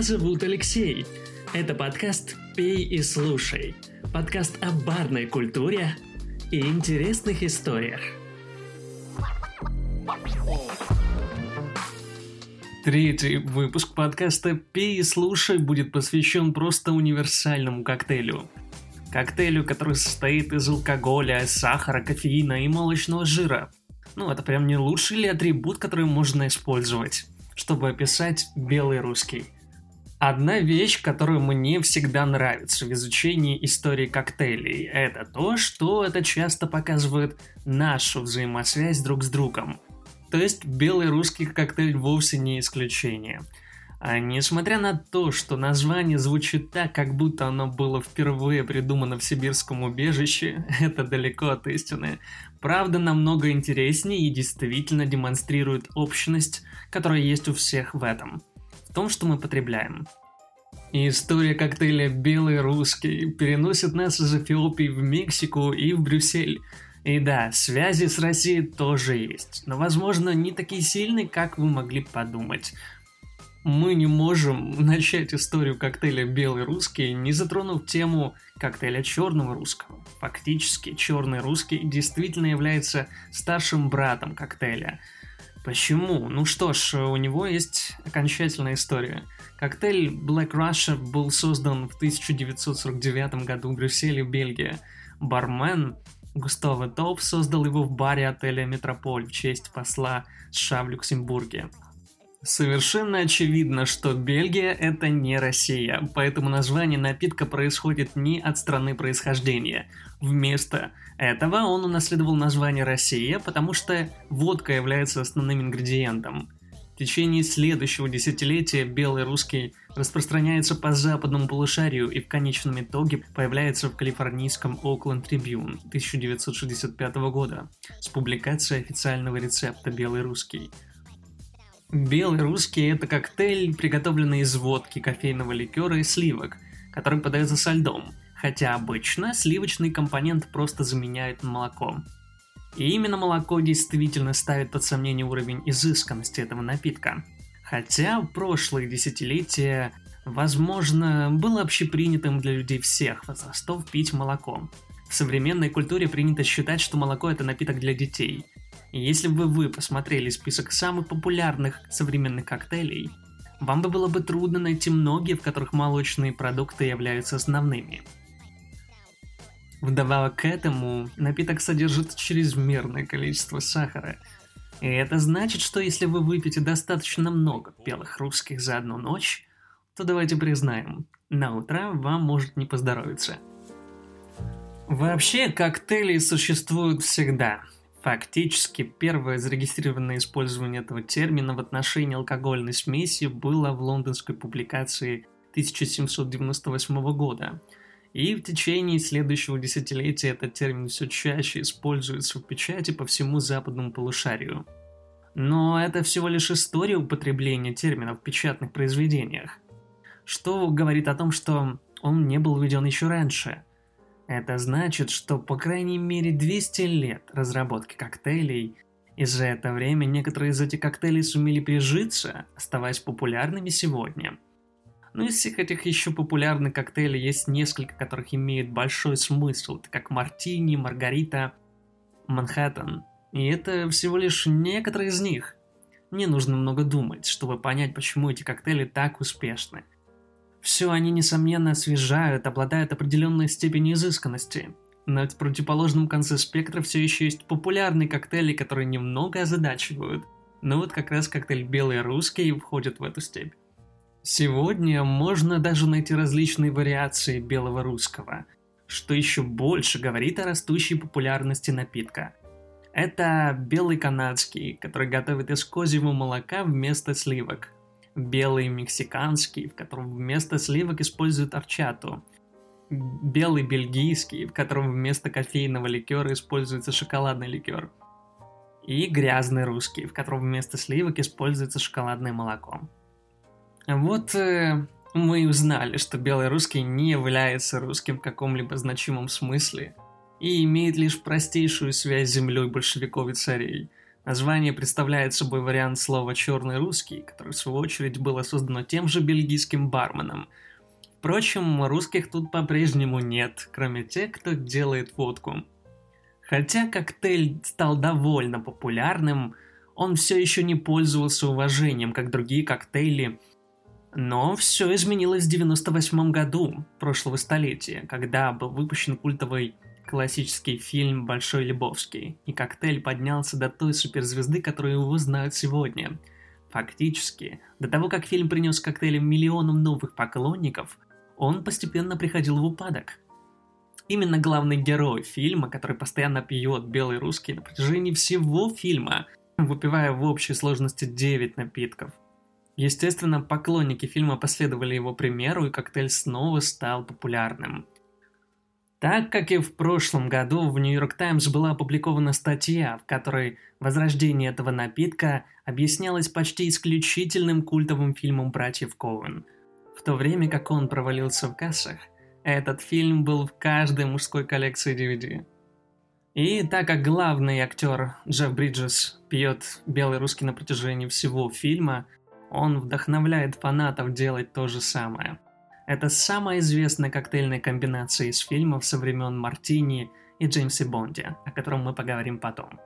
Меня зовут Алексей. Это подкаст «Пей и слушай». Подкаст о барной культуре и интересных историях. Третий выпуск подкаста «Пей и слушай» будет посвящен просто универсальному коктейлю. Коктейлю, который состоит из алкоголя, сахара, кофеина и молочного жира. Ну, это прям не лучший ли атрибут, который можно использовать, чтобы описать белый русский. Одна вещь, которая мне всегда нравится в изучении истории коктейлей, это то, что это часто показывает нашу взаимосвязь друг с другом – то есть белый русский коктейль вовсе не исключение. А несмотря на то, что название звучит так, как будто оно было впервые придумано в сибирском убежище, это далеко от истины. Правда намного интереснее и действительно демонстрирует общность, которая есть у всех в этом. В том, что мы потребляем. История коктейля «Белый русский» переносит нас из Эфиопии в Мексику и в Брюссель – и да, связи с Россией тоже есть, но, возможно, не такие сильные, как вы могли подумать. Мы не можем начать историю коктейля «Белый русский», не затронув тему коктейля «Черного русского». Фактически, «Черный русский» действительно является старшим братом коктейля. Почему? Ну что ж, у него есть окончательная история. Коктейль Black Russia был создан в 1949 году в Брюсселе, Бельгия. Бармен Густаво Доп создал его в баре отеля «Метрополь» в честь посла США в Люксембурге. Совершенно очевидно, что Бельгия – это не Россия, поэтому название напитка происходит не от страны происхождения. Вместо этого он унаследовал название «Россия», потому что водка является основным ингредиентом – течение следующего десятилетия белый русский распространяется по западному полушарию и в конечном итоге появляется в калифорнийском Oakland Tribune 1965 года с публикацией официального рецепта «Белый русский». Белый русский – это коктейль, приготовленный из водки, кофейного ликера и сливок, который подается со льдом, хотя обычно сливочный компонент просто заменяет молоком. И именно молоко действительно ставит под сомнение уровень изысканности этого напитка. Хотя в прошлые десятилетия, возможно, было общепринятым для людей всех возрастов пить молоко. В современной культуре принято считать, что молоко это напиток для детей. И если бы вы посмотрели список самых популярных современных коктейлей, вам бы было бы трудно найти многие, в которых молочные продукты являются основными – Вдобавок к этому, напиток содержит чрезмерное количество сахара. И это значит, что если вы выпьете достаточно много белых русских за одну ночь, то давайте признаем, на утро вам может не поздоровиться. Вообще, коктейли существуют всегда. Фактически, первое зарегистрированное использование этого термина в отношении алкогольной смеси было в лондонской публикации 1798 года – и в течение следующего десятилетия этот термин все чаще используется в печати по всему западному полушарию. Но это всего лишь история употребления термина в печатных произведениях, что говорит о том, что он не был введен еще раньше. Это значит, что по крайней мере 200 лет разработки коктейлей, и за это время некоторые из этих коктейлей сумели прижиться, оставаясь популярными сегодня – ну из всех этих еще популярных коктейлей есть несколько, которых имеют большой смысл, это как Мартини, Маргарита, Манхэттен. И это всего лишь некоторые из них. Не нужно много думать, чтобы понять, почему эти коктейли так успешны. Все они, несомненно, освежают, обладают определенной степенью изысканности. Но в противоположном конце спектра все еще есть популярные коктейли, которые немного озадачивают. Но вот как раз коктейль «Белый русский» входит в эту степь. Сегодня можно даже найти различные вариации белого русского, что еще больше говорит о растущей популярности напитка. Это белый канадский, который готовит из козьего молока вместо сливок. Белый мексиканский, в котором вместо сливок используют арчату. Белый бельгийский, в котором вместо кофейного ликера используется шоколадный ликер. И грязный русский, в котором вместо сливок используется шоколадное молоко. Вот э, мы узнали, что белый русский не является русским в каком-либо значимом смысле и имеет лишь простейшую связь с землей большевиков и царей. Название представляет собой вариант слова «черный русский», который, в свою очередь, было создано тем же бельгийским барменом. Впрочем, русских тут по-прежнему нет, кроме тех, кто делает водку. Хотя коктейль стал довольно популярным, он все еще не пользовался уважением, как другие коктейли. Но все изменилось в 98 году прошлого столетия, когда был выпущен культовый классический фильм «Большой Лебовский», и коктейль поднялся до той суперзвезды, которую его знают сегодня. Фактически, до того, как фильм принес коктейлям миллионам новых поклонников, он постепенно приходил в упадок. Именно главный герой фильма, который постоянно пьет белый русский на протяжении всего фильма, выпивая в общей сложности 9 напитков. Естественно, поклонники фильма последовали его примеру, и коктейль снова стал популярным – так как и в прошлом году в Нью-Йорк Таймс была опубликована статья, в которой возрождение этого напитка объяснялось почти исключительным культовым фильмом братьев Коуэн. В то время как он провалился в кассах, этот фильм был в каждой мужской коллекции DVD. И так как главный актер Джефф Бриджес пьет белый русский на протяжении всего фильма, он вдохновляет фанатов делать то же самое – это самая известная коктейльная комбинация из фильмов со времен Мартини и Джеймса Бонди, о котором мы поговорим потом.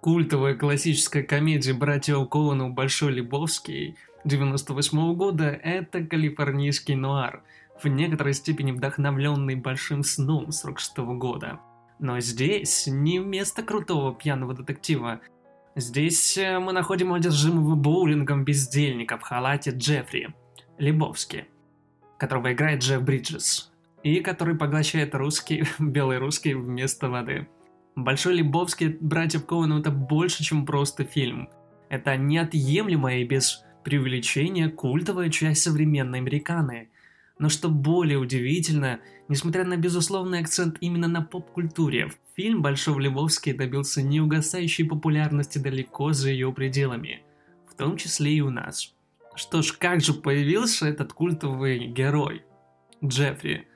Культовая классическая комедия братьев Коуну «Большой Лебовский» 98 года – это калифорнийский нуар, в некоторой степени вдохновленный «Большим сном» 46 года. Но здесь не вместо крутого пьяного детектива. Здесь э, мы находим одержимого боулингом бездельника в халате Джеффри Лебовски – которого играет Джефф Бриджес, и который поглощает русский, белый русский вместо воды. Большой Лебовский братьев Коуэн это больше, чем просто фильм. Это неотъемлемая и без преувеличения культовая часть современной американы. Но что более удивительно, несмотря на безусловный акцент именно на поп-культуре, фильм Большой Лебовский добился неугасающей популярности далеко за ее пределами, в том числе и у нас – что ж, как же появился этот культовый герой? Джеффри.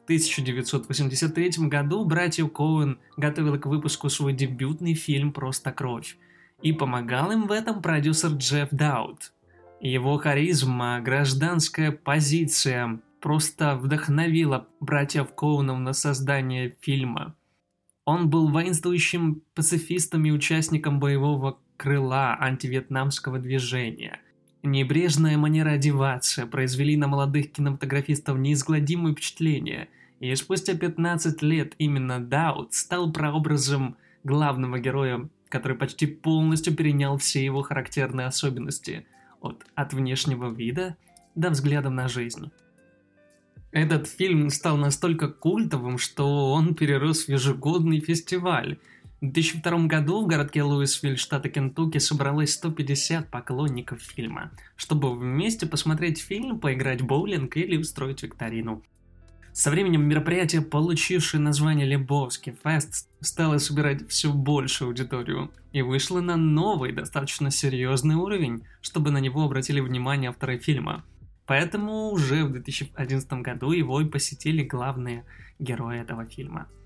В 1983 году братья Коуэн готовили к выпуску свой дебютный фильм «Просто кровь». И помогал им в этом продюсер Джефф Даут. Его харизма, гражданская позиция просто вдохновила братьев Коунов на создание фильма. Он был воинствующим пацифистом и участником боевого крыла антивьетнамского движения. Небрежная манера одеваться произвели на молодых кинематографистов неизгладимое впечатление, и спустя 15 лет именно Даут стал прообразом главного героя, который почти полностью перенял все его характерные особенности, от, от внешнего вида до взгляда на жизнь. Этот фильм стал настолько культовым, что он перерос в ежегодный фестиваль – в 2002 году в городке Луисвиль, штата Кентукки, собралось 150 поклонников фильма, чтобы вместе посмотреть фильм, поиграть в боулинг или устроить викторину. Со временем мероприятие, получившее название Лебовский Фест, стало собирать все большую аудиторию и вышло на новый, достаточно серьезный уровень, чтобы на него обратили внимание авторы фильма. Поэтому уже в 2011 году его и посетили главные герои этого фильма –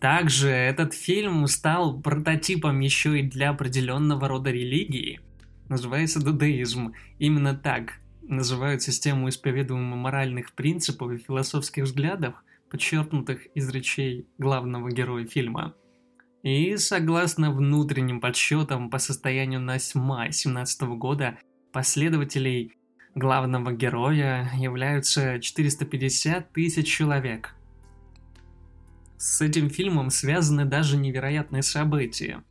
также этот фильм стал прототипом еще и для определенного рода религии. Называется дадаизм. Именно так называют систему исповедуемых моральных принципов и философских взглядов, подчеркнутых из речей главного героя фильма. И согласно внутренним подсчетам по состоянию на май 2017 года, последователей главного героя являются 450 тысяч человек – с этим фильмом связаны даже невероятные события.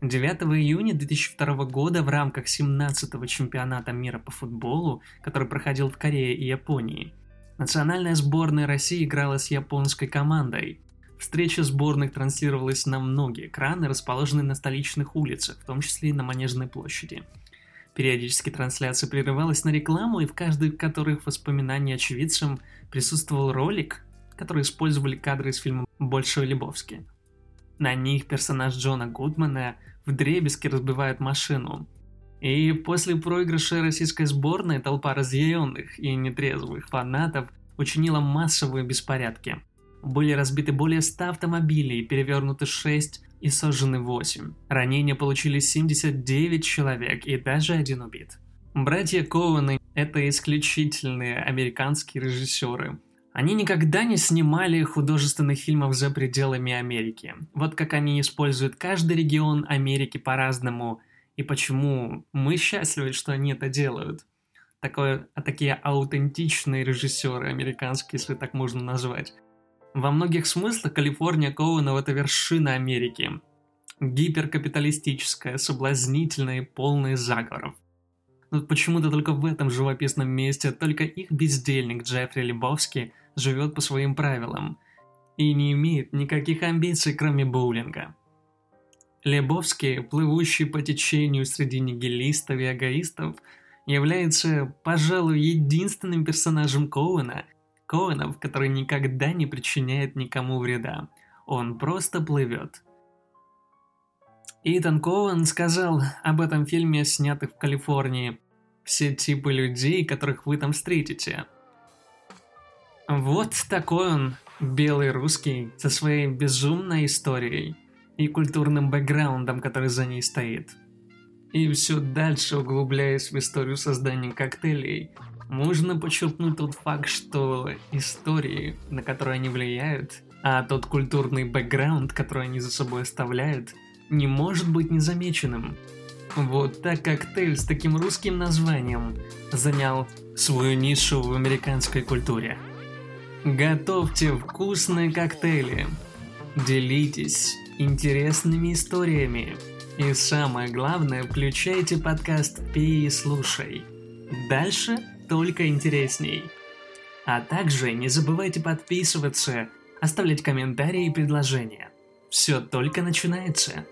9 июня 2002 года в рамках 17-го чемпионата мира по футболу, который проходил в Корее и Японии, национальная сборная России играла с японской командой. Встреча сборных транслировалась на многие экраны, расположенные на столичных улицах, в том числе и на Манежной площади. Периодически трансляция прерывалась на рекламу, и в каждой которых воспоминаний очевидцам присутствовал ролик, которые использовали кадры из фильма «Большой Лебовский». На них персонаж Джона Гудмана в дребезге разбивает машину. И после проигрыша российской сборной толпа разъяренных и нетрезвых фанатов учинила массовые беспорядки. Были разбиты более 100 автомобилей, перевернуты 6 и сожжены 8. Ранения получили 79 человек и даже один убит. Братья Коуны – это исключительные американские режиссеры. Они никогда не снимали художественных фильмов за пределами Америки. Вот как они используют каждый регион Америки по-разному, и почему мы счастливы, что они это делают. Такое, а такие аутентичные режиссеры американские, если так можно назвать. Во многих смыслах Калифорния Коуэнов – это вершина Америки. Гиперкапиталистическая, соблазнительная и полная заговоров. Но почему-то только в этом живописном месте только их бездельник Джеффри Лебовский живет по своим правилам и не имеет никаких амбиций, кроме боулинга. Лебовский, плывущий по течению среди нигилистов и эгоистов, является, пожалуй, единственным персонажем Коуэна, Коуэнов, который никогда не причиняет никому вреда. Он просто плывет. Итан Коуэн сказал об этом фильме, снятых в Калифорнии все типы людей, которых вы там встретите. Вот такой он, белый русский, со своей безумной историей и культурным бэкграундом, который за ней стоит. И все дальше углубляясь в историю создания коктейлей, можно подчеркнуть тот факт, что истории, на которые они влияют, а тот культурный бэкграунд, который они за собой оставляют, не может быть незамеченным. Вот так коктейль с таким русским названием занял свою нишу в американской культуре. Готовьте вкусные коктейли. Делитесь интересными историями. И самое главное, включайте подкаст «Пей и слушай». Дальше только интересней. А также не забывайте подписываться, оставлять комментарии и предложения. Все только начинается.